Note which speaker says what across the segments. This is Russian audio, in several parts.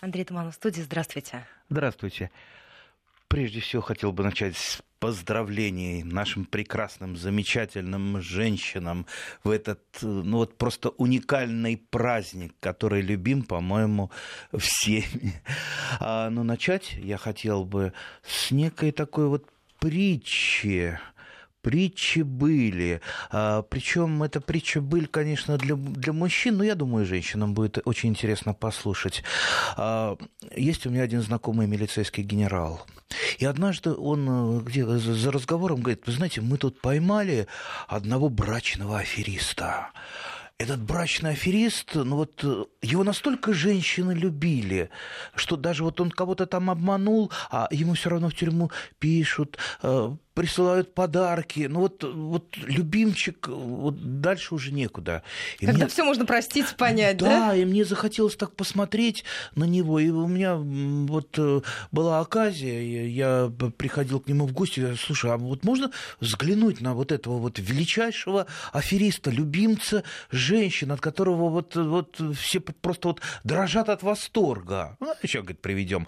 Speaker 1: Андрей Туманов в студии. Здравствуйте.
Speaker 2: Здравствуйте. Прежде всего хотел бы начать с поздравлений нашим прекрасным, замечательным женщинам в этот, ну вот просто уникальный праздник, который любим, по-моему, всеми. А, но начать я хотел бы с некой такой вот притчи, притчи были. А, причем эта притча были, конечно, для, для мужчин, но я думаю, женщинам будет очень интересно послушать. А, есть у меня один знакомый милицейский генерал. И однажды он э, где за разговором говорит, вы знаете, мы тут поймали одного брачного афериста этот брачный аферист, ну вот э, его настолько женщины любили, что даже вот он кого-то там обманул, а ему все равно в тюрьму пишут, э, присылают подарки. Ну вот, вот любимчик, вот дальше уже некуда.
Speaker 1: И Когда мне... все можно простить, понять, да?
Speaker 2: Да, и мне захотелось так посмотреть на него. И у меня вот э, была оказия, я приходил к нему в гости, я, слушай, а вот можно взглянуть на вот этого вот величайшего афериста, любимца женщин, от которого вот, вот все просто вот дрожат от восторга. Ну, еще, говорит, приведем.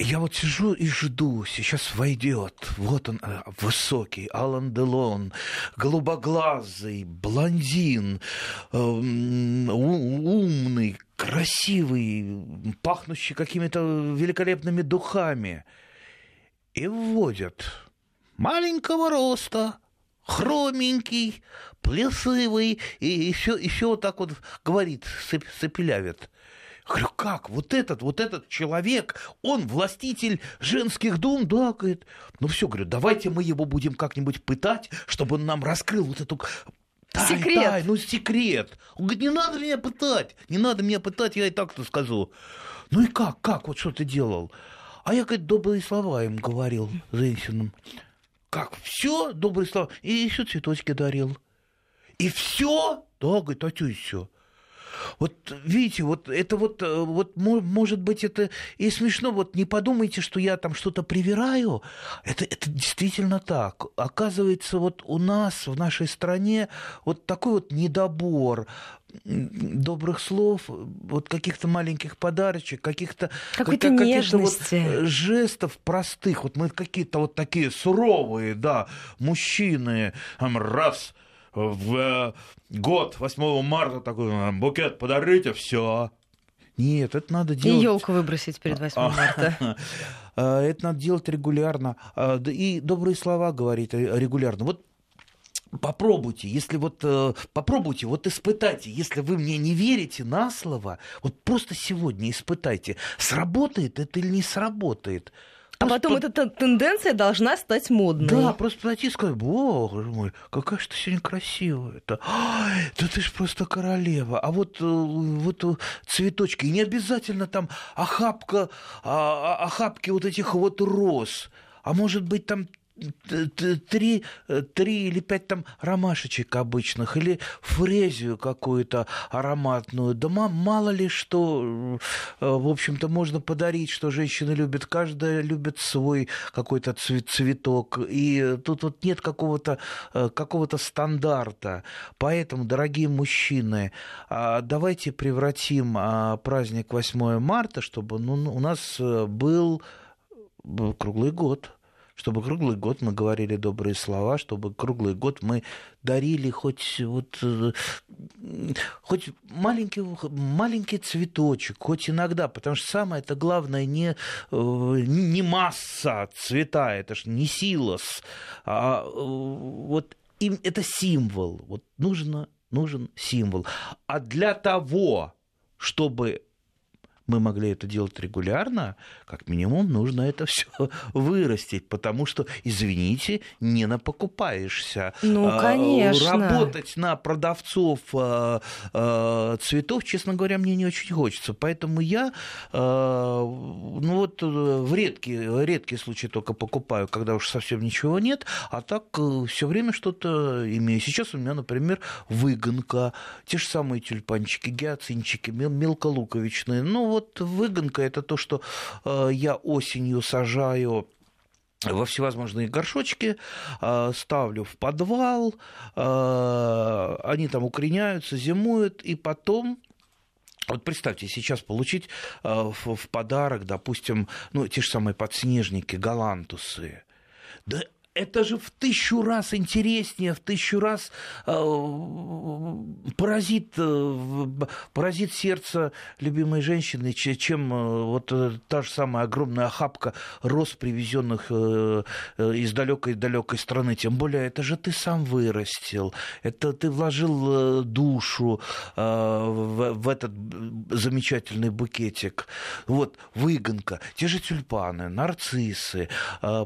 Speaker 2: Я вот сижу и жду, сейчас войдет. Вот он, э, высокий, Алан Делон, голубоглазый, блондин, эм, умный, красивый, пахнущий какими-то великолепными духами. И вводят маленького роста, хроменький, плесывый, и еще, еще вот так вот говорит, сопелявит. Говорю, как? Вот этот, вот этот человек, он властитель женских дум? Да, говорит. Ну все, говорю, давайте мы его будем как-нибудь пытать, чтобы он нам раскрыл вот эту
Speaker 1: Тай, секрет. Тай,
Speaker 2: ну секрет. Он говорит, не надо меня пытать, не надо меня пытать, я и так-то скажу. Ну и как, как, вот что ты делал? А я, говорит, добрые слова им говорил женщинам. Как, все добрые слова? И еще цветочки дарил. И все? Да, говорит, а что еще? Вот видите, вот это вот, э, вот может быть это и смешно, вот не подумайте, что я там что-то привираю, это, это действительно так. Оказывается, вот у нас в нашей стране вот такой вот недобор добрых слов, вот каких-то маленьких подарочек, каких-то
Speaker 1: какой-то
Speaker 2: как,
Speaker 1: нежности,
Speaker 2: вот жестов простых. Вот мы какие-то вот такие суровые, да, мужчины, там, раз в э, год 8 марта такой букет подарите, все. Нет, это надо делать...
Speaker 1: И елку выбросить перед 8 а, марта.
Speaker 2: А, это надо делать регулярно. А, и добрые слова говорить регулярно. Вот Попробуйте, если вот э, попробуйте, вот испытайте, если вы мне не верите на слово, вот просто сегодня испытайте, сработает это или не сработает.
Speaker 1: А потом по... эта тенденция должна стать модной.
Speaker 2: Да, просто подойти и сказать, боже мой, какая же ты сегодня красивая. Это, да ты ж просто королева. А вот, э, вот э, цветочки, и не обязательно там охапка, а, а, охапки вот этих вот роз. А может быть, там три, три или пять там ромашечек обычных, или фрезию какую-то ароматную. Да мало ли что, э, в общем-то, можно подарить, что женщины любят. Каждая любит свой какой-то цветок. И тут вот нет какого-то э, какого стандарта. Поэтому, дорогие мужчины, а, давайте превратим а, праздник 8 марта, чтобы ну, у нас э, был круглый год чтобы круглый год мы говорили добрые слова, чтобы круглый год мы дарили хоть вот э, хоть маленький, маленький цветочек, хоть иногда, потому что самое это главное не, э, не масса цвета, это ж не силос, а э, вот им это символ, вот нужно, нужен символ. А для того, чтобы мы могли это делать регулярно, как минимум нужно это все вырастить, потому что, извините, не напокупаешься.
Speaker 1: Ну, а, конечно.
Speaker 2: Работать на продавцов а, а, цветов, честно говоря, мне не очень хочется. Поэтому я, ну вот в редкие, редкие случаи только покупаю, когда уж совсем ничего нет, а так э, все время что-то имею. Сейчас у меня, например, выгонка, те же самые тюльпанчики, гиацинчики, мелколуковичные. Ну, вот выгонка это то, что э, я осенью сажаю во всевозможные горшочки, э, ставлю в подвал, э, они там укореняются, зимуют, и потом Вот представьте, сейчас получить в подарок, допустим, ну, те же самые подснежники, галантусы. Да это же в тысячу раз интереснее, в тысячу раз э, поразит, э, поразит сердце любимой женщины, чем э, вот та же самая огромная охапка роз, привезенных из далекой-далекой страны. Тем более, это же ты сам вырастил, это ты вложил душу в этот замечательный букетик. Вот, выгонка, те же тюльпаны, нарциссы,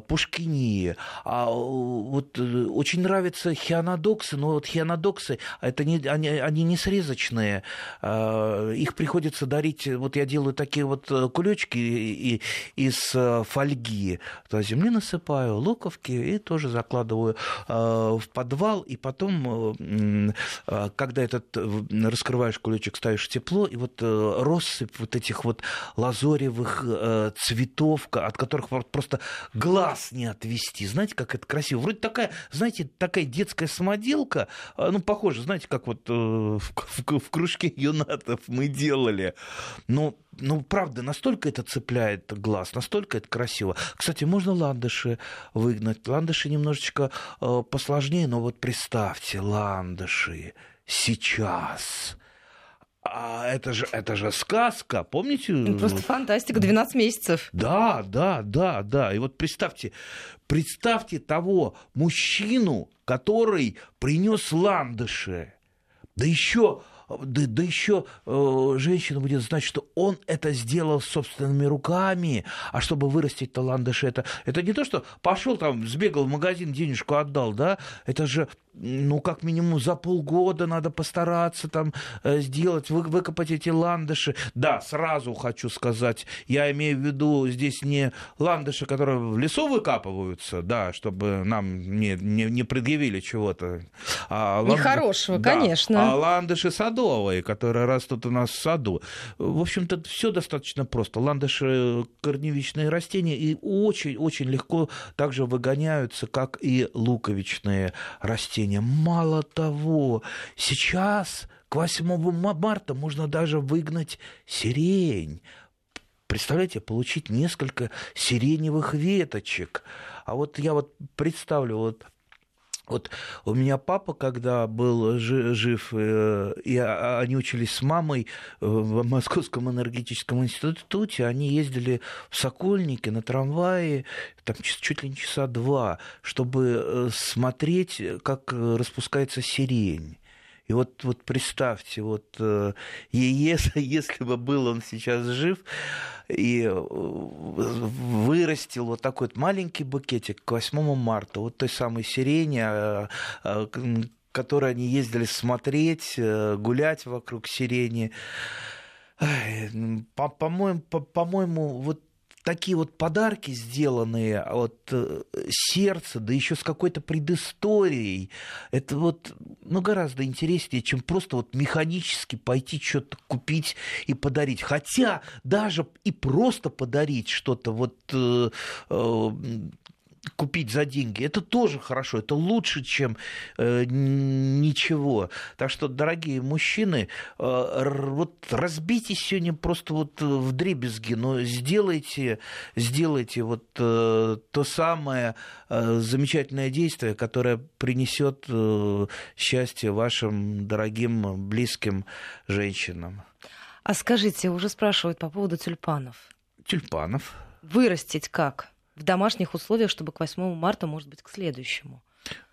Speaker 2: пушкини, а а вот э, очень нравятся хианодоксы, но вот хианодоксы, это не, они, они не срезочные, а, их приходится дарить, вот я делаю такие вот э, кулечки из э, фольги, то земли насыпаю, луковки и тоже закладываю в подвал, и потом, когда этот раскрываешь кулечек, ставишь тепло, и вот россыпь вот этих вот лазоревых цветов, от которых просто глаз не отвести. Знаете, как это красиво. Вроде такая, знаете, такая детская самоделка, а, ну, похоже, знаете, как вот э, в, в, в кружке юнатов мы делали. Но ну, правда, настолько это цепляет глаз, настолько это красиво. Кстати, можно ландыши выгнать. Ландыши немножечко э, посложнее, но вот представьте, ландыши сейчас а это же, это же сказка, помните?
Speaker 1: Ну, просто фантастика, 12 месяцев.
Speaker 2: Да, да, да, да. И вот представьте, представьте того мужчину, который принес ландыши, да еще да, да еще э, женщина будет знать, что он это сделал собственными руками, а чтобы вырастить таландыши, это, это не то, что пошел там, сбегал в магазин, денежку отдал, да, это же ну, как минимум за полгода надо постараться там э, сделать, вы, выкопать эти ландыши. Да, сразу хочу сказать, я имею в виду здесь не ландыши, которые в лесу выкапываются, да, чтобы нам не, не, не предъявили чего-то.
Speaker 1: А ланд... Нехорошего, да, конечно.
Speaker 2: А ландыши садовые, которые растут у нас в саду. В общем-то, все достаточно просто. Ландыши корневичные растения и очень-очень легко также выгоняются, как и луковичные растения. Мало того, сейчас к 8 марта можно даже выгнать сирень. Представляете, получить несколько сиреневых веточек. А вот я вот представлю, вот вот у меня папа, когда был жив, э, и они учились с мамой в Московском энергетическом институте, они ездили в Сокольники на трамвае, там чуть ли не часа два, чтобы э, смотреть, как распускается сирень. И вот, вот представьте, вот э, если, если бы был он сейчас жив и э, вырастил вот такой вот маленький букетик к 8 марта, вот той самой сирени, э, которой они ездили смотреть, гулять вокруг сирени. По-моему, по-моему, вот такие вот подарки, сделанные от э, сердца, да еще с какой-то предысторией, это вот ну, гораздо интереснее, чем просто вот механически пойти что-то купить и подарить. Хотя даже и просто подарить что-то вот э, э, купить за деньги, это тоже хорошо, это лучше, чем э, ничего. Так что, дорогие мужчины, э, вот разбитесь сегодня просто вот в дребезги, но сделайте, сделайте вот э, то самое э, замечательное действие, которое принесет э, счастье вашим дорогим, близким женщинам.
Speaker 1: А скажите, уже спрашивают по поводу тюльпанов.
Speaker 2: Тюльпанов.
Speaker 1: Вырастить как? В домашних условиях, чтобы к 8 марта, может быть, к следующему?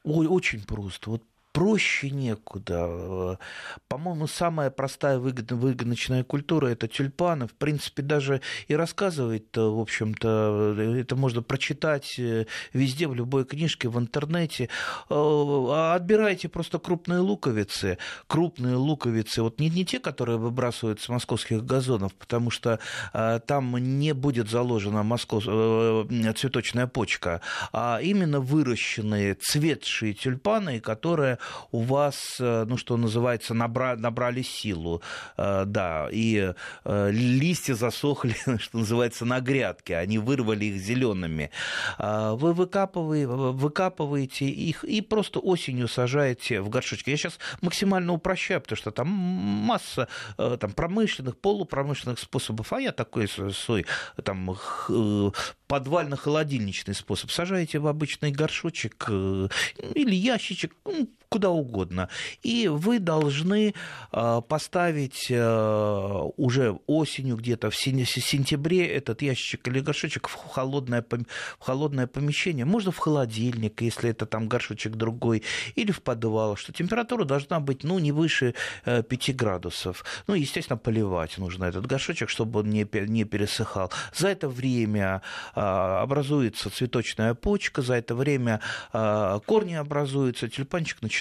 Speaker 2: Ой, очень просто. Вот проще некуда. По-моему, самая простая выгодная культура – это тюльпаны. В принципе, даже и рассказывает, в общем-то, это можно прочитать везде, в любой книжке, в интернете. А отбирайте просто крупные луковицы. Крупные луковицы, вот не, не те, которые выбрасывают с московских газонов, потому что там не будет заложена москов... Э, цветочная почка, а именно выращенные, цветшие тюльпаны, которые у вас, ну, что называется, набра, набрали силу, да, и листья засохли, что называется, на грядке, они вырвали их зелеными. Вы выкапываете, выкапываете их и просто осенью сажаете в горшочки. Я сейчас максимально упрощаю, потому что там масса там, промышленных, полупромышленных способов, а я такой свой там подвально-холодильничный способ. Сажаете в обычный горшочек э, или ящичек, ну, куда угодно. И вы должны э, поставить э, уже осенью, где-то в сентябре, этот ящичек или горшочек в холодное, в холодное помещение. Можно в холодильник, если это там горшочек другой, или в подвал, что температура должна быть ну, не выше 5 градусов. Ну, естественно, поливать нужно этот горшочек, чтобы он не, не пересыхал. За это время образуется цветочная почка, за это время корни образуются, тюльпанчик начинает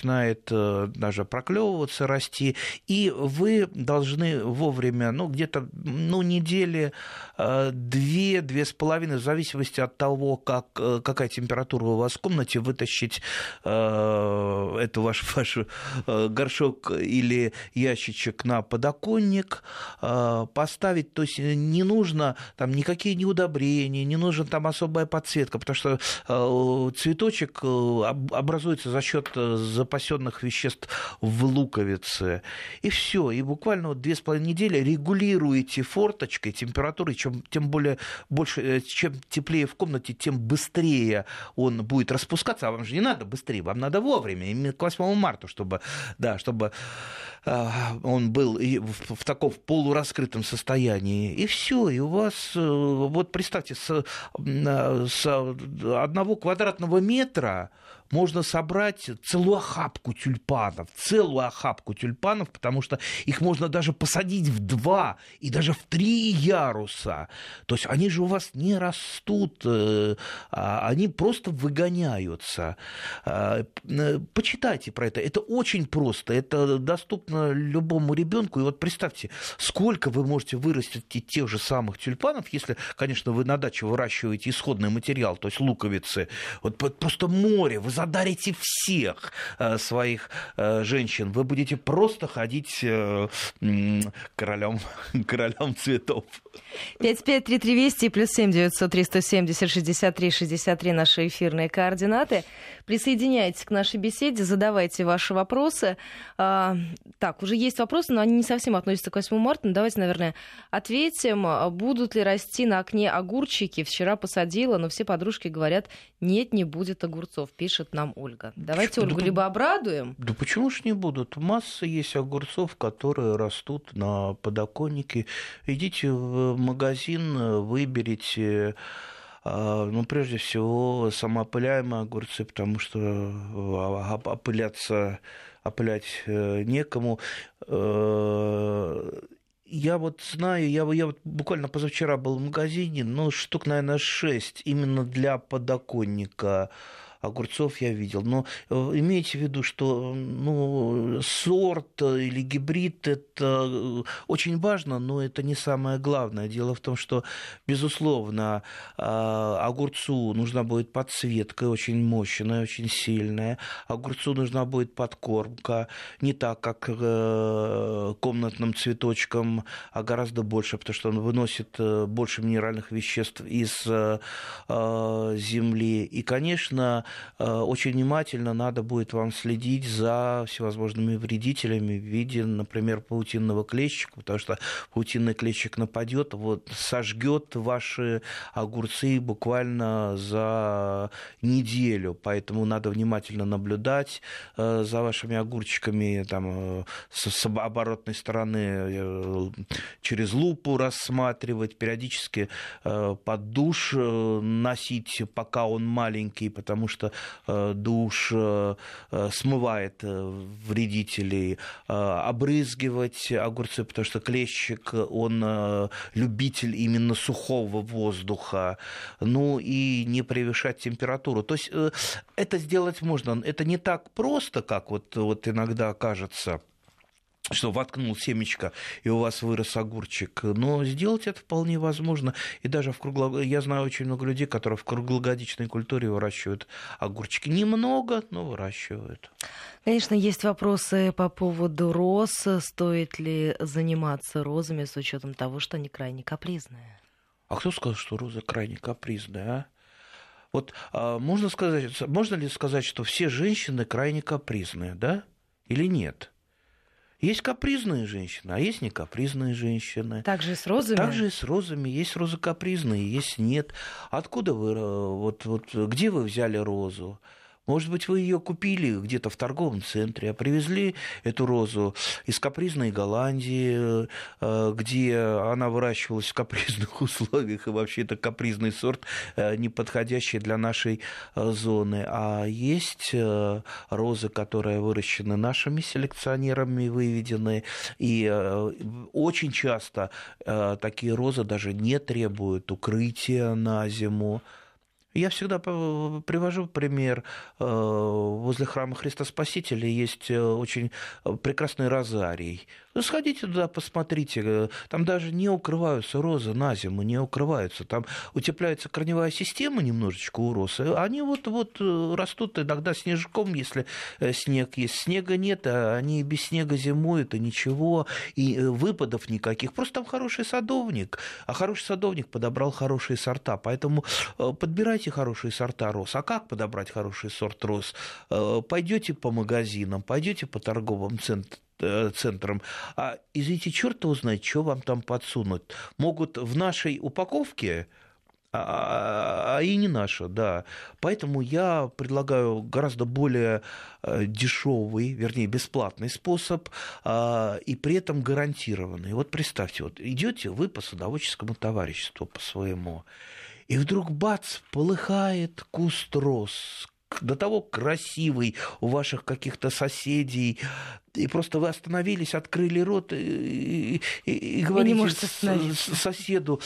Speaker 2: э, даже проклевываться, расти, и вы должны вовремя, ну, где-то, ну, недели э, две, две с половиной, в зависимости от того, как, э, какая температура у вас в комнате, вытащить эту ваш, ваш горшок или ящичек на подоконник, поставить, то есть не нужно там никакие не удобрения, не нужно там особая подсветка, потому что э, цветочек э, образуется за счет э, запасенных веществ в луковице. И все. И буквально вот две с половиной недели регулируете форточкой температуры, чем, тем более больше, чем теплее в комнате, тем быстрее он будет распускаться. А вам же не надо быстрее, вам надо вовремя, именно к 8 марта, чтобы, да, чтобы он был в таком полураскрытом состоянии. И все, и у вас, вот представьте, с с одного квадратного метра можно собрать целую охапку тюльпанов, целую охапку тюльпанов, потому что их можно даже посадить в два и даже в три яруса. То есть они же у вас не растут, э, а они просто выгоняются. А, э, почитайте про это. Это очень просто, это доступно любому ребенку. И вот представьте, сколько вы можете вырастить тех же самых тюльпанов, если, конечно, вы на даче выращиваете исходный материал, то есть луковицы. Вот просто море. Вы задарите всех э, своих э, женщин. Вы будете просто ходить э, королем, королем цветов.
Speaker 1: 553320 плюс 7 900 370 63 63 наши эфирные координаты. Присоединяйтесь к нашей беседе, задавайте ваши вопросы. А, так, уже есть вопросы, но они не совсем относятся к 8 марта. Но давайте, наверное, ответим. Будут ли расти на окне огурчики? Вчера посадила, но все подружки говорят, нет, не будет огурцов, пишет нам Ольга. Давайте Ольгу да, либо обрадуем.
Speaker 2: Да почему ж не будут? Масса есть огурцов, которые растут на подоконнике. Идите в магазин, выберите а, ну, прежде всего, самоопыляемые огурцы, потому что а, опыляться, опылять э, некому. Э, я вот знаю, я, я вот буквально позавчера был в магазине, ну, штук, наверное, шесть именно для подоконника огурцов я видел. Но э, имейте в виду, что ну, сорт или гибрид – это э, очень важно, но это не самое главное. Дело в том, что, безусловно, а, огурцу нужна будет подсветка очень мощная, очень сильная. Огурцу нужна будет подкормка, не так, как э, комнатным цветочкам, а гораздо больше, потому что он выносит больше минеральных веществ из земли. И, конечно, Э, очень внимательно надо будет вам следить за всевозможными вредителями в виде, например, паутинного клещика, потому что паутинный клещик нападет, вот, сожгет ваши огурцы буквально за неделю, поэтому надо внимательно наблюдать э, за вашими огурчиками там, э, с оборотной стороны через лупу рассматривать, периодически под душ носить, пока он маленький, потому что Э, душ э, э, смывает вредителей, обрызгивать огурцы, потому что клещик, он любитель именно сухого воздуха, ну и не превышать температуру. То есть это сделать можно. Это не так просто, как вот, вот иногда кажется что воткнул семечко, и у вас вырос огурчик. Но сделать это вполне возможно. И даже в кругло... я знаю очень много людей, которые в круглогодичной культуре выращивают огурчики. Немного, но выращивают.
Speaker 1: Конечно, есть вопросы по поводу роз. Стоит ли заниматься розами с учетом того, что они крайне капризные?
Speaker 2: А кто сказал, что роза крайне капризная, а? Вот а, можно, сказать, можно ли сказать, что все женщины крайне капризные, да? Или нет? Есть капризные женщины, а есть не капризные женщины.
Speaker 1: Также и с розами?
Speaker 2: Также и с розами. Есть розы капризные, есть нет. Откуда вы, э, вот, вот, где вы взяли розу? Может быть, вы ее купили где-то в торговом центре, а привезли эту розу из капризной Голландии, э, где она выращивалась в капризных условиях, и вообще это капризный сорт, э, не подходящий для нашей э, зоны. А есть розы, которые выращены нашими селекционерами, выведены, и очень часто такие розы даже не требуют укрытия на зиму. Я всегда привожу пример. Э, возле храма Христа Спасителя есть э, очень прекрасный розарий. Ну, сходите туда, посмотрите. Э, там даже не укрываются розы на зиму, не укрываются. Там утепляется корневая система немножечко у роз. Они вот-вот растут иногда снежком, если снег есть. Снега нет, а они без снега зимуют, и ничего. И выпадов никаких. Просто там хороший садовник. А хороший садовник подобрал хорошие сорта. Поэтому подбирайте подберите хорошие сорта роз. А как подобрать хороший сорт роз? Э, пойдете по магазинам, пойдете по торговым центрам, э, центром, а извините, черт его знает, что вам там подсунут. Могут в нашей упаковке а, а, а и не наша, да. Поэтому я предлагаю гораздо более э, дешевый, вернее, бесплатный способ и при этом гарантированный. Вот представьте, вот идете вы по садоводческому товариществу по своему, и вдруг бац, полыхает куст роз, до того красивый у ваших каких-то соседей, и просто вы остановились, открыли рот и, и, и говорите соседу,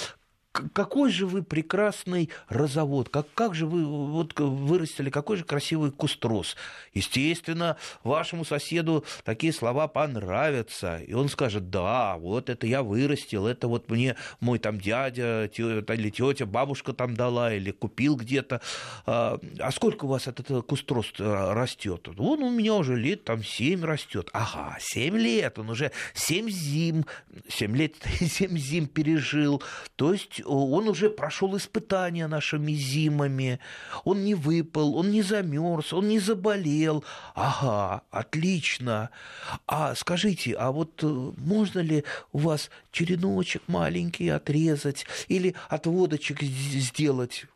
Speaker 2: какой же вы прекрасный розовод, как, как же вы вот вырастили, какой же красивый куст роз. Естественно, вашему соседу такие слова понравятся, и он скажет, да, вот это я вырастил, это вот мне мой там дядя тетя, или тетя, бабушка там дала, или купил где-то. А, а сколько у вас этот куст роз э, растет? Он у меня уже лет там семь растет. Ага, семь лет, он уже семь зим, семь лет, семь зим пережил. То есть он уже прошел испытания нашими зимами, он не выпал, он не замерз, он не заболел. Ага, отлично. А скажите, а вот э, можно ли у вас череночек маленький отрезать или отводочек сделать?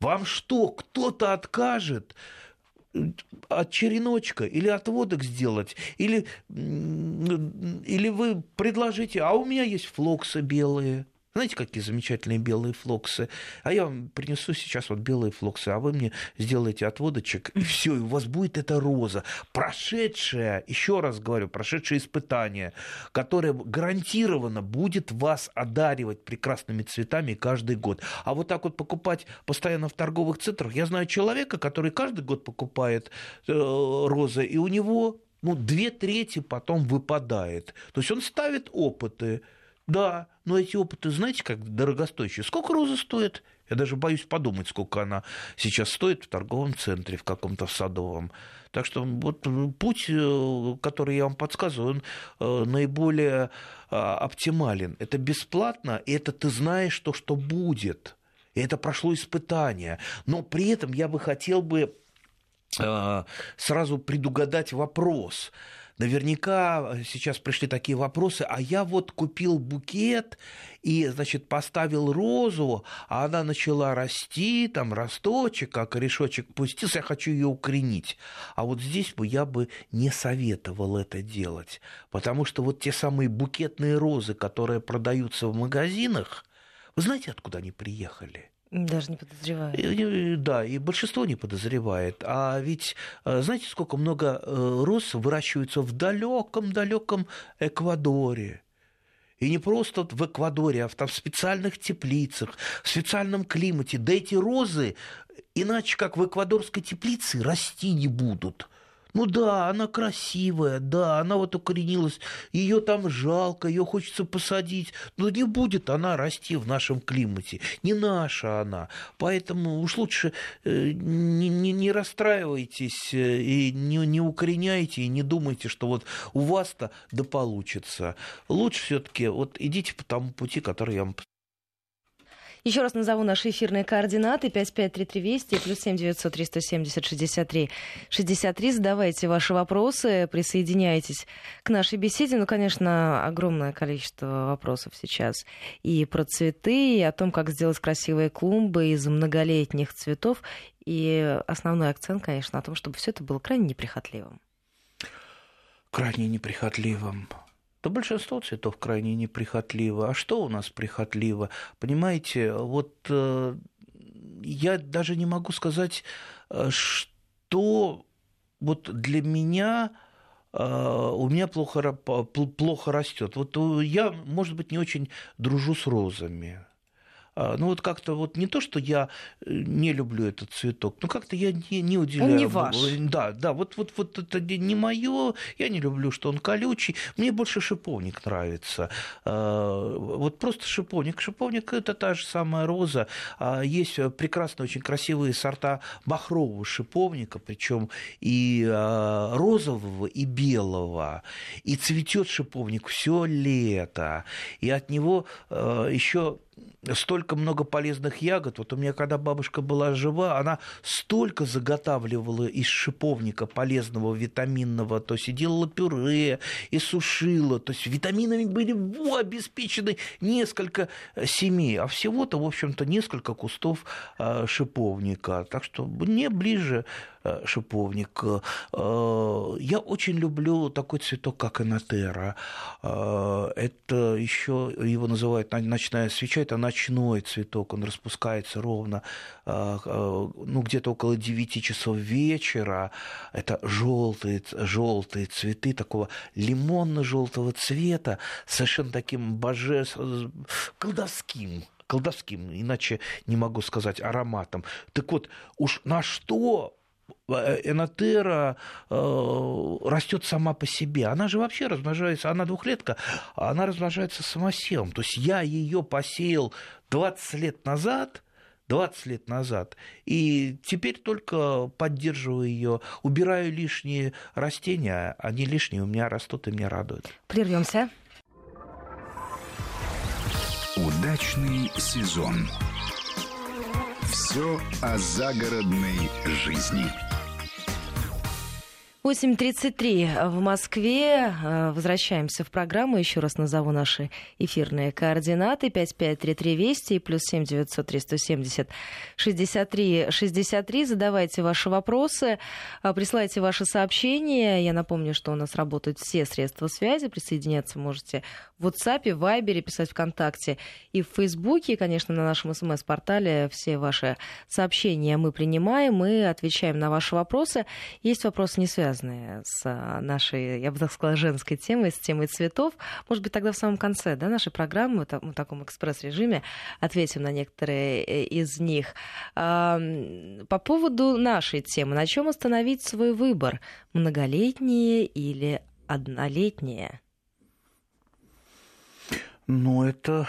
Speaker 2: Вам что, кто-то откажет? от череночка или отводок сделать, или, или вы предложите, а у меня есть флоксы белые, знаете, какие замечательные белые флоксы? А я вам принесу сейчас вот белые флоксы, а вы мне сделаете отводочек, и все, и у вас будет эта роза, прошедшая, еще раз говорю, прошедшее испытание, которое гарантированно будет вас одаривать прекрасными цветами каждый год. А вот так вот покупать постоянно в торговых центрах, я знаю человека, который каждый год покупает э, розы, и у него ну, две трети потом выпадает. То есть он ставит опыты, да, но эти опыты, знаете, как дорогостоящие. Сколько роза стоит? Я даже боюсь подумать, сколько она сейчас стоит в торговом центре, в каком-то садовом. Так что вот путь, э, который я вам подсказываю, он э, наиболее а, оптимален. Это бесплатно, и это ты знаешь то, что будет. И это прошло испытание. Но при этом я бы хотел бы э, сразу предугадать вопрос – Наверняка э, сейчас пришли такие вопросы, а я вот купил букет и, значит, поставил розу, а она начала расти, там росточек, а корешочек пустился, я хочу ее укоренить. А вот здесь бы я бы не советовал это делать, потому что вот те самые букетные розы, которые продаются в магазинах, вы знаете, откуда они приехали?
Speaker 1: Даже не подозреваю.
Speaker 2: Да, и большинство не подозревает. А ведь э, знаете, сколько много э, роз выращиваются в далеком-далеком Эквадоре. И не просто в Эквадоре, а в, там, в специальных теплицах, в специальном климате. Да эти розы, иначе как в эквадорской теплице, расти не будут. Ну да, она красивая, да, она вот укоренилась, ее там жалко, ее хочется посадить, но не будет она расти в нашем климате, не наша она. Поэтому уж лучше э, не, не, не расстраивайтесь э, и не, не укореняйте, и не думайте, что вот у вас-то да получится. Лучше все-таки вот идите по тому пути, который я вам
Speaker 1: еще раз назову наши эфирные координаты. 553320 плюс 7 900 370 63 63. Задавайте ваши вопросы, присоединяйтесь к нашей беседе. Ну, конечно, огромное количество вопросов сейчас и про цветы, и о том, как сделать красивые клумбы из многолетних цветов. И основной акцент, конечно, на том, чтобы все это было крайне неприхотливым.
Speaker 2: Крайне неприхотливым то большинство цветов крайне неприхотливо. А что у нас прихотливо? Понимаете, вот э, я даже не могу сказать, э, что вот для меня э, у меня плохо, плохо растет. Вот я, может быть, не очень дружу с розами. А, ну вот как-то вот не то, что я э, не люблю этот цветок, но как-то я не, не уделяю.
Speaker 1: Он не ваш.
Speaker 2: Да, да, вот, вот, вот это не мое, я не люблю, что он колючий. Мне больше шиповник нравится. А, вот просто шиповник. Шиповник это та же самая роза. А, есть прекрасные, очень красивые сорта бахрового шиповника, причем и розового, и белого. И цветет шиповник все лето. И от него еще столько много полезных ягод. Вот у меня, когда бабушка была жива, она столько заготавливала из шиповника полезного витаминного, то есть и делала пюре, и сушила. То есть витаминами были во, обеспечены несколько э, семей, а всего-то, в общем-то, несколько кустов э, шиповника. Так что мне ближе шиповник. Э, я очень люблю такой цветок, как энотера. Э, это еще его называют ночная свеча, это ночной цветок, он распускается ровно ну, где-то около 9 часов вечера. Это желтые, желтые цветы такого лимонно-желтого цвета, совершенно таким божественным, колдовским колдовским, иначе не могу сказать, ароматом. Так вот, уж на что Э, Энотера э, растет сама по себе. Она же вообще размножается, она двухлетка, она размножается самосевом. То есть я ее посеял 20 лет назад, 20 лет назад. И теперь только поддерживаю ее, убираю лишние растения, они лишние у меня растут и меня радуют.
Speaker 1: Прервемся.
Speaker 3: Удачный сезон. Все о загородной жизни.
Speaker 1: 8.33 в Москве. Э, возвращаемся в программу. Еще раз назову наши эфирные координаты. 553320 и плюс 7 900 370 63 63. Задавайте ваши вопросы, э, присылайте ваши сообщения. Я напомню, что у нас работают все средства связи. Присоединяться можете в WhatsApp, в Viber, писать ВКонтакте и в Фейсбуке. Конечно, на нашем смс-портале все ваши сообщения мы принимаем. Мы отвечаем на ваши вопросы. Есть вопросы, не связанные связанные с а, нашей, я бы так сказала, женской темой, с темой цветов. Может быть, тогда в самом конце да, нашей программы, в таком экспресс-режиме, ответим на некоторые э, из них. По поводу нашей темы, на чем остановить свой выбор? Многолетние или однолетние?
Speaker 2: Ну, это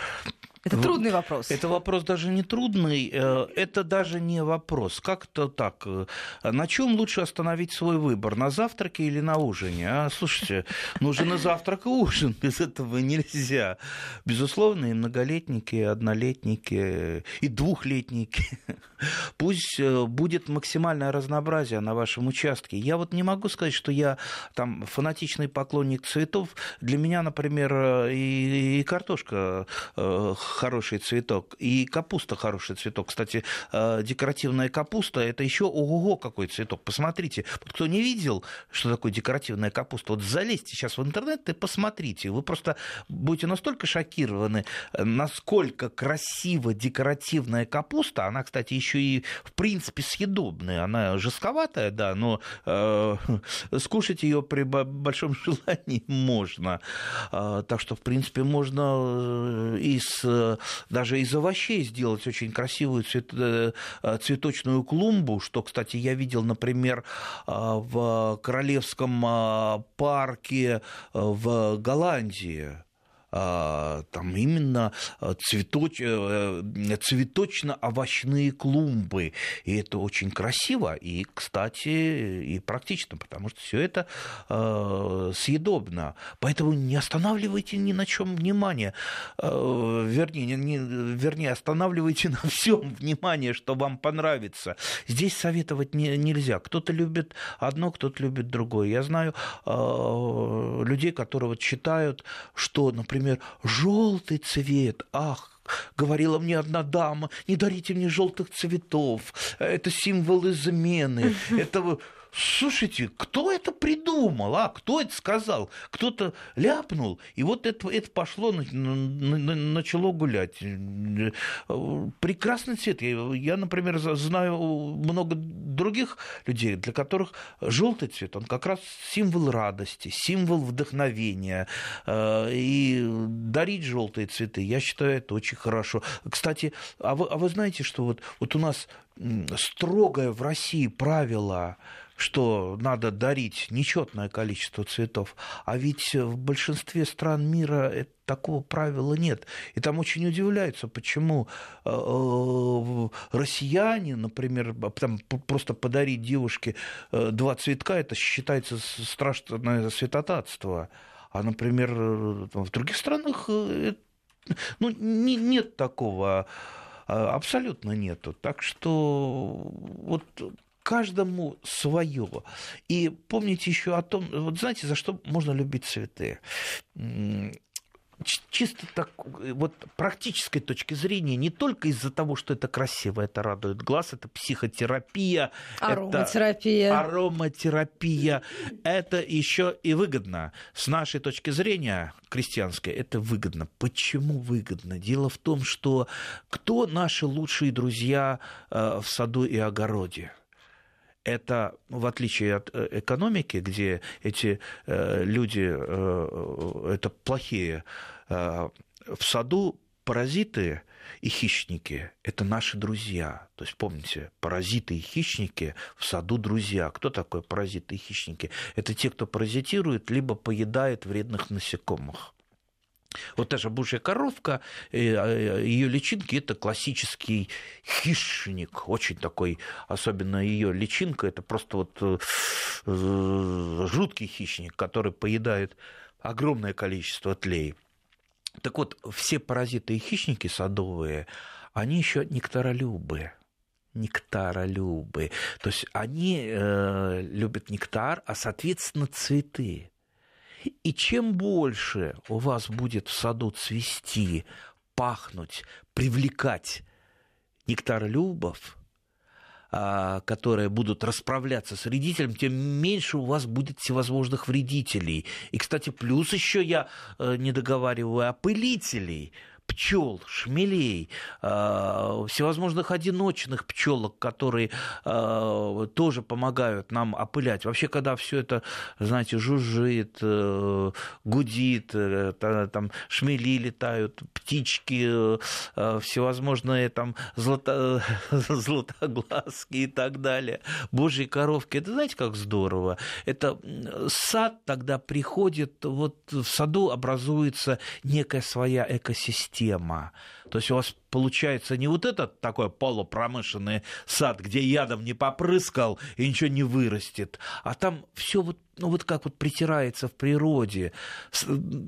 Speaker 1: это трудный вопрос.
Speaker 2: Это вопрос даже не трудный, э, это даже не вопрос. Как-то так. Э, на чем лучше остановить свой выбор? На завтраке или на ужине? А, слушайте, нужен и завтрак, и ужин. Без этого нельзя. Безусловно, и многолетники, и однолетники, и двухлетники. Пусть э, будет максимальное разнообразие на вашем участке. Я вот не могу сказать, что я там фанатичный поклонник цветов. Для меня, например, и, и картошка хороший цветок, и капуста хороший цветок. Кстати, э, декоративная капуста – это еще ого-го какой цветок. Посмотрите, вот кто не видел, что такое декоративная капуста, вот залезьте сейчас в интернет и посмотрите. Вы просто будете настолько шокированы, насколько красиво декоративная капуста. Она, кстати, еще и в принципе съедобная. Она жестковатая, да, но э, скушать ее при большом желании можно. Э, так что, в принципе, можно э, и с даже из овощей сделать очень красивую цвет, цветочную клумбу, что, кстати, я видел, например, в Королевском парке в Голландии там именно а, цветоч... Э, цветочно-овощные клумбы. И это очень красиво и, кстати, и практично, потому что все это э, съедобно. Поэтому не останавливайте ни на чем внимание. Э, вернее, не, вернее, останавливайте на всем внимание, что вам понравится. Здесь советовать не, нельзя. Кто-то любит одно, кто-то любит другое. Я знаю э, людей, которые вот считают, что, например, например, желтый цвет, ах, Говорила мне одна дама, не дарите мне желтых цветов, это символ измены, это Слушайте, кто это придумал, а? Кто это сказал? Кто-то ляпнул, и вот это, это пошло, начало гулять. Прекрасный цвет. Я, например, знаю много других людей, для которых желтый цвет, он как раз символ радости, символ вдохновения. Э, и дарить желтые цветы, я считаю, это очень хорошо. Кстати, а вы, а вы знаете, что вот, вот у нас строгое в России правило что надо дарить нечетное количество цветов, а ведь в большинстве стран мира такого правила нет. И там очень удивляются, почему э, э, россияне, например, там просто подарить девушке э, два цветка, это считается страшное святотатство. А, например, в других странах ну, нет такого абсолютно нету. Так что вот каждому свое. И помните еще о том, вот знаете, за что можно любить цветы? чисто так, вот практической точки зрения, не только из-за того, что это красиво, это радует глаз, это психотерапия,
Speaker 1: ароматерапия,
Speaker 2: это ароматерапия, это еще и выгодно. С нашей точки зрения, крестьянской, это выгодно. Почему выгодно? Дело в том, что кто наши лучшие друзья э, в саду и огороде? Это, в отличие от э, экономики, где эти э, люди, э, это плохие, в саду паразиты и хищники – это наши друзья. То есть, помните, паразиты и хищники в саду друзья. Кто такой паразиты и хищники? Это те, кто паразитирует, либо поедает вредных насекомых. Вот та же божья коровка, э, э, ее личинки это классический хищник, очень такой, особенно ее личинка, это просто вот э, жуткий хищник, который поедает огромное количество тлей. Так вот, все паразиты и хищники садовые, они еще нектаролюбы нектаролюбы. То есть они э, любят нектар, а соответственно цветы. И чем больше у вас будет в саду цвести, пахнуть, привлекать нектарлюбов, а, которые будут расправляться с вредителем, тем меньше у вас будет всевозможных вредителей. И, кстати, плюс еще я э, не договариваю опылителей – пчел, шмелей, а, всевозможных одиночных пчелок, которые а, тоже помогают нам опылять. Вообще, когда все это, знаете, жужжит, э, гудит, э, там шмели летают, птички, э, всевозможные там злато... златоглазки и так далее, божьи коровки, это знаете, как здорово. Это сад тогда приходит, вот в саду образуется некая своя экосистема система. То есть у вас получается не вот этот такой полупромышленный сад, где ядом не попрыскал и ничего не вырастет, а там все вот ну вот как вот притирается в природе,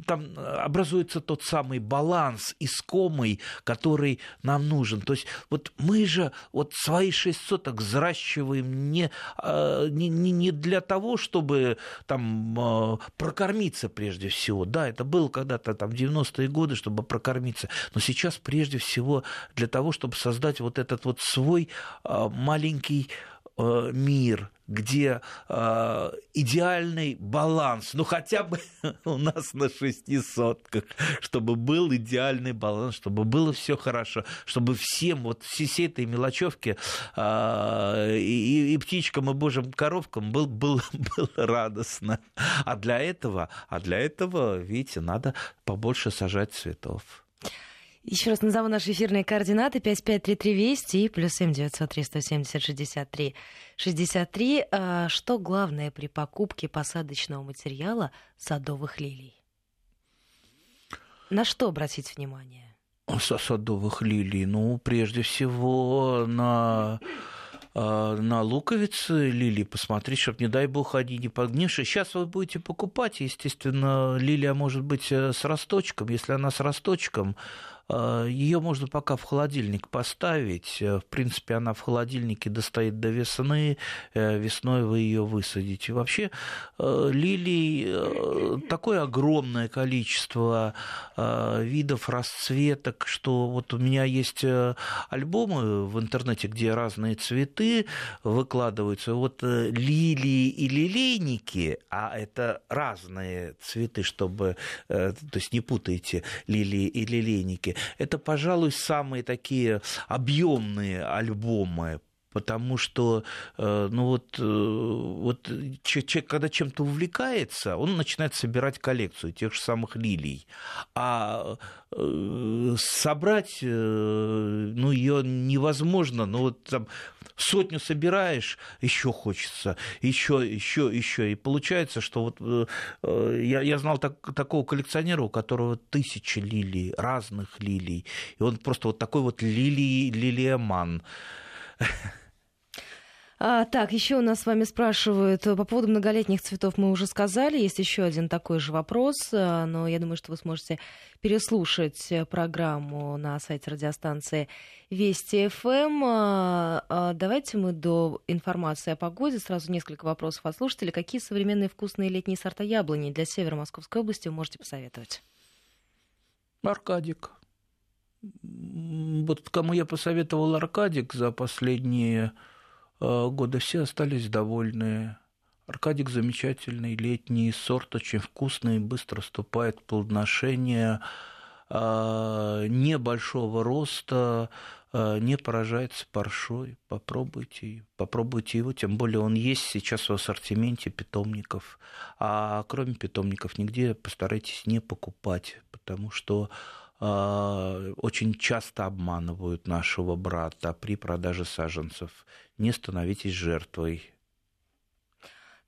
Speaker 2: там образуется тот самый баланс искомый, который нам нужен. То есть вот мы же вот свои шесть соток взращиваем не, а, не, не, для того, чтобы там а, прокормиться прежде всего. Да, это было когда-то там в 90-е годы, чтобы прокормиться, но сейчас прежде всего для того, чтобы создать вот этот вот свой а, маленький мир, где э, идеальный баланс, ну хотя бы у нас на шести сотках, чтобы был идеальный баланс, чтобы было все хорошо, чтобы всем вот всей этой мелочевке э, и, и птичкам и божьим коровкам был, был, было радостно. А для этого, а для этого, видите, надо побольше сажать цветов.
Speaker 1: Еще раз назову наши эфирные координаты 553320 и плюс 7 903 170 63 63. Что главное при покупке посадочного материала садовых лилий? На что обратить внимание?
Speaker 2: Со садовых лилий, ну, прежде всего, на а, на луковицы лилии посмотреть, чтобы, не дай бог, они не погнившие. Сейчас вы будете покупать, естественно, лилия может быть э, с росточком. Если она с росточком, Ее можно пока в холодильник поставить. Э, в принципе, она в холодильнике достоит до весны. Э, весной вы ее высадите. Вообще, э, лилий такое огромное количество видов расцветок, что вот у меня есть альбомы в интернете, где разные цветы выкладываются. Вот лилии и лилейники, а это разные цветы, чтобы, то есть не путайте лилии и лилейники это, пожалуй, самые такие объемные альбомы потому что, э, ну вот, э, вот человек, когда чем-то увлекается, он начинает собирать коллекцию тех же самых лилий, а э, собрать, ну, ее невозможно, ну вот там сотню собираешь, еще хочется, еще, еще, еще, и получается, что вот я, я знал так, такого коллекционера, у которого тысячи лилий, разных лилий, и он просто вот такой вот лилий, лилиоман.
Speaker 1: А, так, еще у нас с вами спрашивают э, по поводу многолетних цветов. Мы уже сказали, есть еще один такой же вопрос, э, но я думаю, что вы сможете переслушать э, программу на сайте радиостанции Вести ФМ. Эм. А, а, давайте мы до информации о погоде сразу несколько вопросов от слушателей. Какие современные вкусные летние сорта яблони для севера Московской области вы можете посоветовать?
Speaker 2: Аркадик. Вот кому я посоветовал Аркадик за последние года все остались довольны. Аркадик замечательный, летний сорт, очень вкусный, быстро вступает в плодоношение, э, небольшого роста, э, не поражается паршой. Попробуйте, попробуйте его, тем более он есть сейчас в ассортименте питомников. А кроме питомников нигде постарайтесь не покупать, потому что очень часто обманывают нашего брата при продаже саженцев не становитесь жертвой.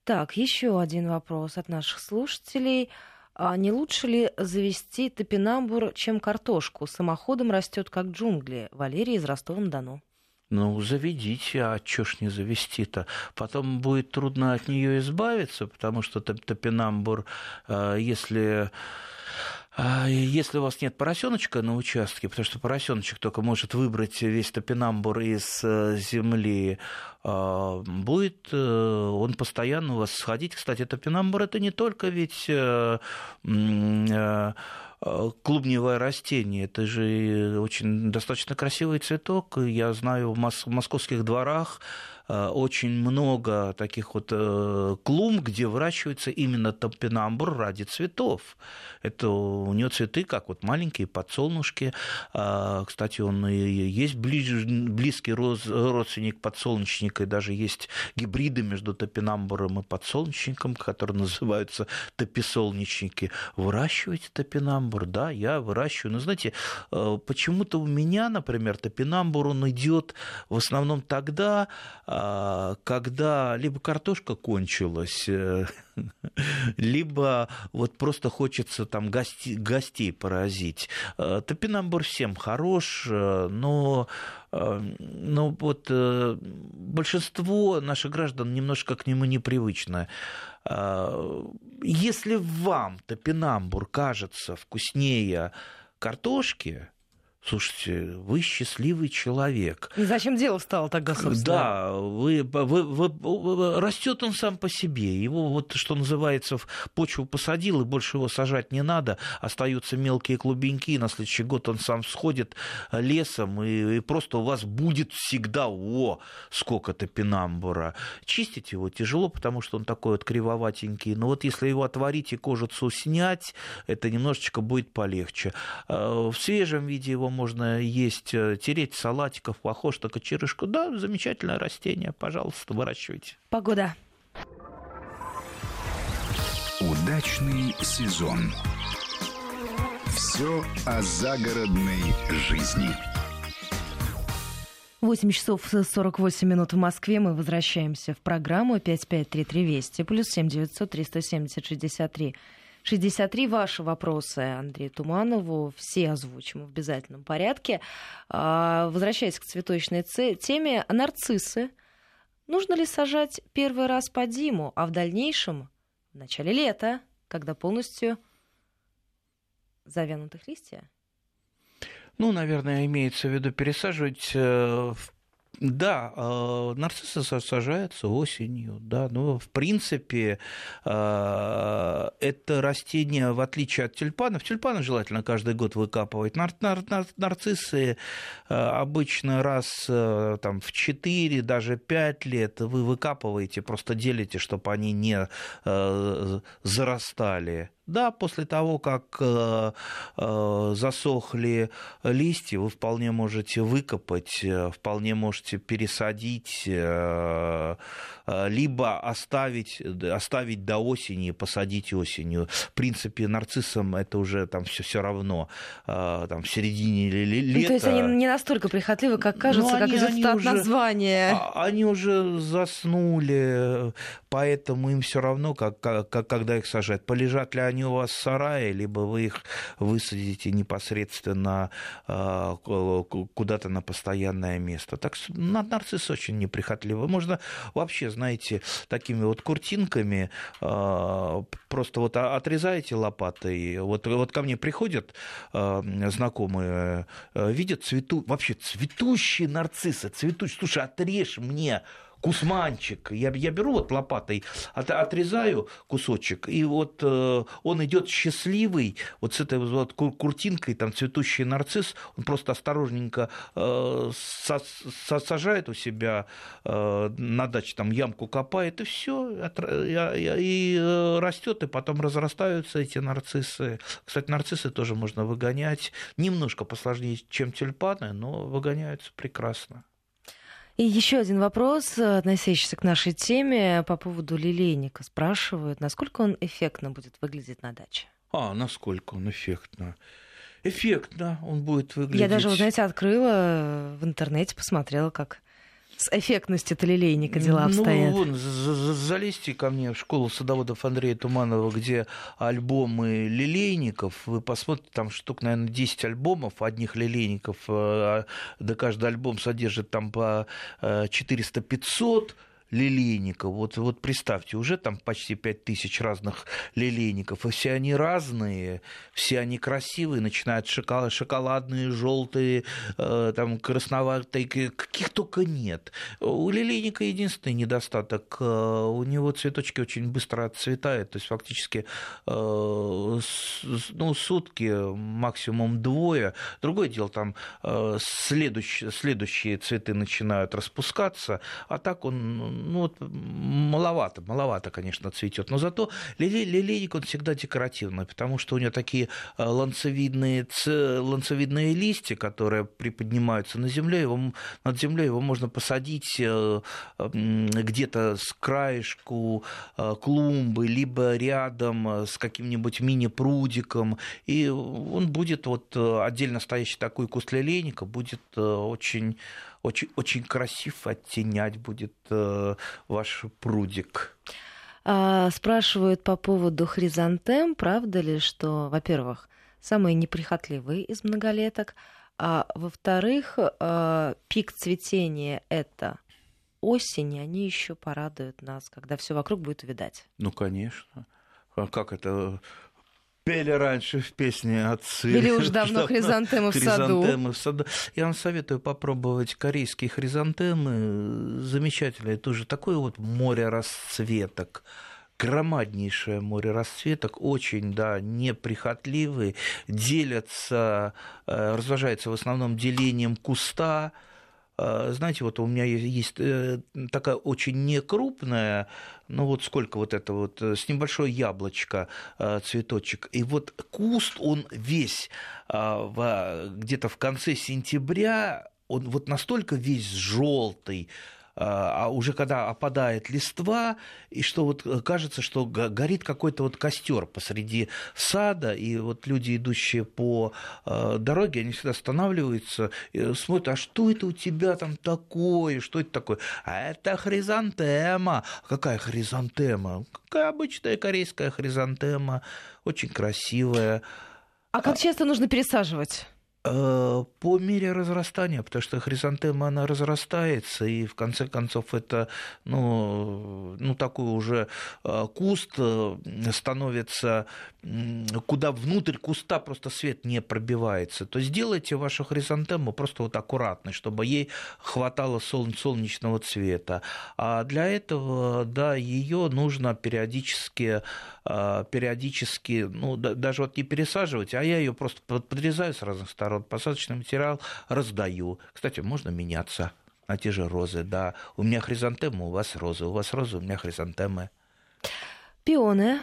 Speaker 1: Так, еще один вопрос от наших слушателей. А не лучше ли завести топинамбур, чем картошку? Самоходом растет как джунгли. Валерий из Ростова-на-Дону.
Speaker 2: Ну, заведите, а чё ж не завести-то? Потом будет трудно от нее избавиться, потому что топинамбур, э, если а если у вас нет поросеночка на участке, потому что поросеночек только может выбрать весь топинамбур из э, земли, а, будет э, он постоянно у вас сходить. Кстати, топинамбур это не только ведь э, клубневое растение. Это же очень достаточно красивый цветок. Я знаю, в московских дворах очень много таких вот э, клумб, где выращивается именно топинамбур ради цветов. Это у него цветы, как вот маленькие подсолнушки. А, кстати, он и есть близкий родственник подсолнечника, и даже есть гибриды между топинамбуром и подсолнечником, которые называются тописолнечники. Выращиваете топинамбур? Да, я выращиваю. Но знаете, э, почему-то у меня, например, топинамбур, он идет в основном тогда, когда либо картошка кончилась, э, либо вот просто хочется там гостей, гостей поразить. Э, топинамбур всем хорош, э, но, но вот большинство наших граждан немножко к нему непривычно. Если вам топинамбур кажется вкуснее картошки, Слушайте, вы счастливый человек.
Speaker 1: И зачем дело стало тогда, собственно?
Speaker 2: Да, вы, вы, вы, растет он сам по себе. Его вот, что называется, в почву посадил, и больше его сажать не надо. Остаются мелкие клубеньки, и на следующий год он сам сходит лесом, и, и просто у вас будет всегда, о, сколько-то пенамбура. Чистить его тяжело, потому что он такой вот кривоватенький. Но вот если его отварить и кожицу снять, это немножечко будет полегче. А, в свежем виде его можно есть, э, тереть салатиков, похож на кочерышку. Да, замечательное растение, пожалуйста, выращивайте.
Speaker 1: Погода.
Speaker 3: Удачный сезон. Все о загородной жизни.
Speaker 1: 8 часов 48 минут в Москве. Мы возвращаемся в программу 5533 Вести. Плюс 7 900 370 63 63. Ваши вопросы Андрею Туманову все озвучим в обязательном порядке. А, возвращаясь к цветочной теме, нарциссы. Нужно ли сажать первый раз по Диму, а в дальнейшем, в начале лета, когда полностью завянутых листья?
Speaker 2: Ну, наверное, имеется в виду пересаживать э, да, э, нарциссы сажаются осенью, да, но в принципе э, это растение, в отличие от тюльпанов, тюльпаны желательно каждый год выкапывать, нар нар нар нарциссы э, обычно раз там, в 4, даже 5 лет вы выкапываете, просто делите, чтобы они не зарастали. Да, после того, как э, э, засохли листья, вы вполне можете выкопать, э, вполне можете пересадить, либо оставить, оставить до осени, посадить осенью. В принципе, нарциссам это уже там все все равно, там в середине лета. Ну,
Speaker 1: то есть они не настолько прихотливы, как кажется, ну, как из от названия.
Speaker 2: А, они уже заснули, поэтому им все равно, как, как, когда их сажать. Полежат ли они они у вас в сарае, либо вы их высадите непосредственно а, куда-то на постоянное место. Так что нарцисс очень неприхотливый. Можно вообще, знаете, такими вот куртинками а, просто вот отрезаете лопатой. Вот, вот ко мне приходят а, знакомые, видят цвету, вообще цветущие нарциссы, цветущие. Слушай, отрежь мне кусманчик. Я, я беру вот лопатой, от, отрезаю кусочек, и вот э, он идет счастливый, вот с этой вот куртинкой, там цветущий нарцисс, он просто осторожненько э, со, со, сажает у себя э, на даче, там ямку копает, и все, и э, растет, и потом разрастаются эти нарциссы. Кстати, нарциссы тоже можно выгонять, немножко посложнее, чем тюльпаны, но выгоняются прекрасно.
Speaker 1: И еще один вопрос, относящийся к нашей теме по поводу лилейника. Спрашивают, насколько он эффектно будет выглядеть на даче?
Speaker 2: А, насколько он эффектно? Эффектно он будет выглядеть.
Speaker 1: Я даже, вы знаете, открыла в интернете, посмотрела, как с эффектностью лилейника дела ну, обстоят?
Speaker 2: Ну, вон, залезьте ко мне в школу садоводов Андрея Туманова, где альбомы лилейников. Вы посмотрите, там штук, наверное, 10 альбомов одних лилейников. Э, да каждый альбом содержит там по 400-500 лилейников. Вот, вот представьте, уже там почти 5 тысяч разных лилейников, и все они разные, все они красивые, начинают шоколад, шоколадные, желтые, э, там красноватые, каких только нет. У лилейника единственный недостаток, э, у него цветочки очень быстро отцветают, то есть фактически э, ну, сутки, максимум двое. Другое дело, там э, следующие, следующие цветы начинают распускаться, а так он ну, вот маловато, маловато, конечно, цветет. Но зато лилейник, он всегда декоративный, потому что у него такие э, ланцевидные, ланцевидные листья, которые приподнимаются на земле, его, над землей его можно посадить э, где-то с краешку э, клумбы, либо рядом с каким-нибудь мини-прудиком, и он будет вот отдельно стоящий такой куст лилейника, будет очень очень, очень красив, оттенять будет э, ваш прудик.
Speaker 1: А, спрашивают по поводу хризантем, правда ли, что, во-первых, самые неприхотливые из многолеток, а во-вторых, э, пик цветения это осень, они еще порадуют нас, когда все вокруг будет увидать.
Speaker 2: Ну, конечно. А как это пели раньше в песне отцы.
Speaker 1: Или уж давно хризантемы в саду. Хризантемы в саду.
Speaker 2: Я вам советую попробовать корейские хризантемы. Замечательные. Тоже такое вот море расцветок громаднейшее море расцветок, очень, да, неприхотливые, делятся, э, разложаются в основном делением куста, знаете, вот у меня есть э, такая очень некрупная ну вот сколько вот это вот, э, с небольшое яблочко э, цветочек. И вот куст, он весь э, где-то в конце сентября, он вот настолько весь желтый, а уже когда опадает листва, и что вот кажется, что горит какой-то вот костер посреди сада, и вот люди, идущие по дороге, они всегда останавливаются, смотрят, а что это у тебя там такое, что это такое? А это хризантема. Какая хризантема? Какая обычная корейская хризантема, очень красивая.
Speaker 1: А как часто нужно пересаживать?
Speaker 2: Э, по мере разрастания, потому что хризантема, она разрастается, и в конце концов это, ну, ну такой уже э, куст э, становится, куда внутрь куста просто свет не пробивается. То сделайте вашу хризантему просто вот аккуратной, чтобы ей хватало солнечного цвета. А для этого, да, ее нужно периодически, периодически, ну, даже вот не пересаживать, а я ее просто подрезаю с разных сторон, посадочный материал раздаю. Кстати, можно меняться на те же розы, да. У меня хризантемы, у вас розы, у вас розы, у меня хризантемы.
Speaker 1: Пионы.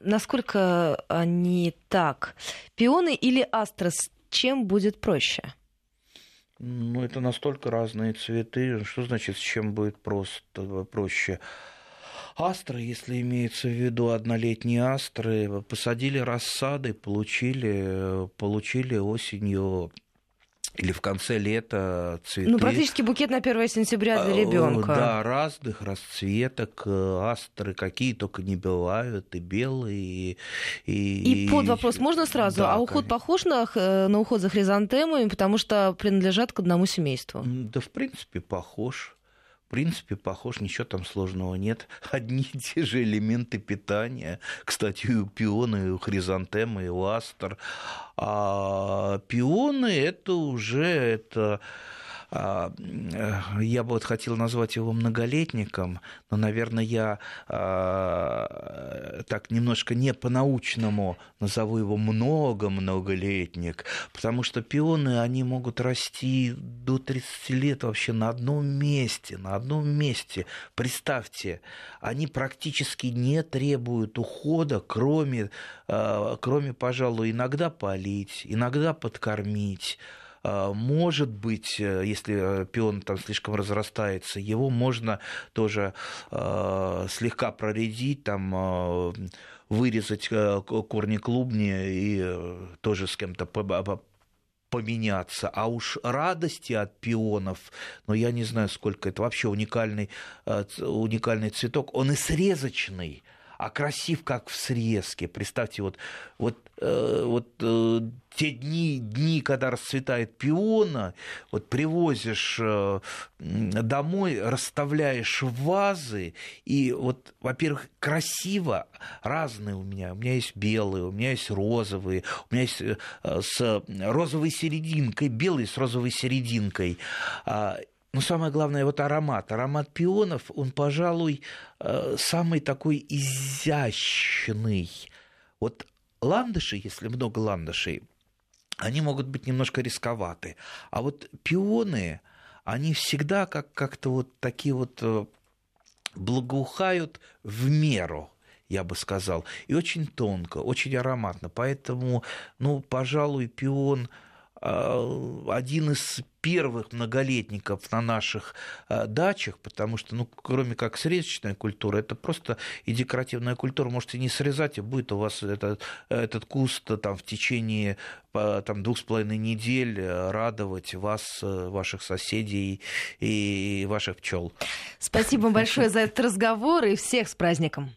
Speaker 1: Насколько они так? Пионы или астрос? Чем будет проще?
Speaker 2: Ну, это настолько разные цветы. Что значит, с чем будет просто проще? Астры, если имеется в виду однолетние астры, посадили рассады, получили, получили осенью или в конце лета цветы.
Speaker 1: Ну, практически букет на 1 сентября для а, ребенка.
Speaker 2: Да, разных расцветок, астры какие только не бывают, и белые, и...
Speaker 1: И, и под вопрос можно сразу? Да, а уход конечно. похож на, на уход за хризантемами, потому что принадлежат к одному семейству?
Speaker 2: Да, в принципе, похож в принципе, похож, ничего там сложного нет. Одни и те же элементы питания. Кстати, и у пионы, и у хризантемы, и у астр. А пионы это уже это я бы вот хотел назвать его многолетником, но, наверное, я а, так немножко не по-научному назову его много-многолетник, потому что пионы, они могут расти до 30 лет вообще на одном месте, на одном месте. Представьте, они практически не требуют ухода, кроме, а, кроме пожалуй, иногда полить, иногда подкормить, а, может быть, э, если пион там слишком разрастается, его можно тоже а, слегка проредить, там а, вырезать э, корни клубни и э, тоже с кем-то поменяться. А уж радости от пионов, но ну, я не знаю, сколько это вообще уникальный, уникальный цветок. Он и срезочный а красив, как в срезке. Представьте, вот, вот, э, вот э, те дни, дни, когда расцветает пиона, вот привозишь э, домой, расставляешь вазы, и вот, во-первых, красиво, разные у меня. У меня есть белые, у меня есть розовые, у меня есть э, с розовой серединкой, белый с розовой серединкой. А, но самое главное, вот аромат. Аромат пионов, он, пожалуй, э, самый такой изящный. Вот ландыши, если много ландышей, они могут быть немножко рисковаты. А вот пионы, они всегда как- как-то вот такие вот э, благоухают в меру я бы сказал, и очень тонко, очень ароматно. Поэтому, ну, пожалуй, пион один из первых многолетников на наших э, дачах, потому что, ну, кроме как срезочная культура, это просто и декоративная культура. Можете не срезать, и будет у вас этот, этот куст там, в течение там, двух с половиной недель радовать вас, ваших соседей и ваших пчел.
Speaker 1: Спасибо большое за этот разговор и всех с праздником.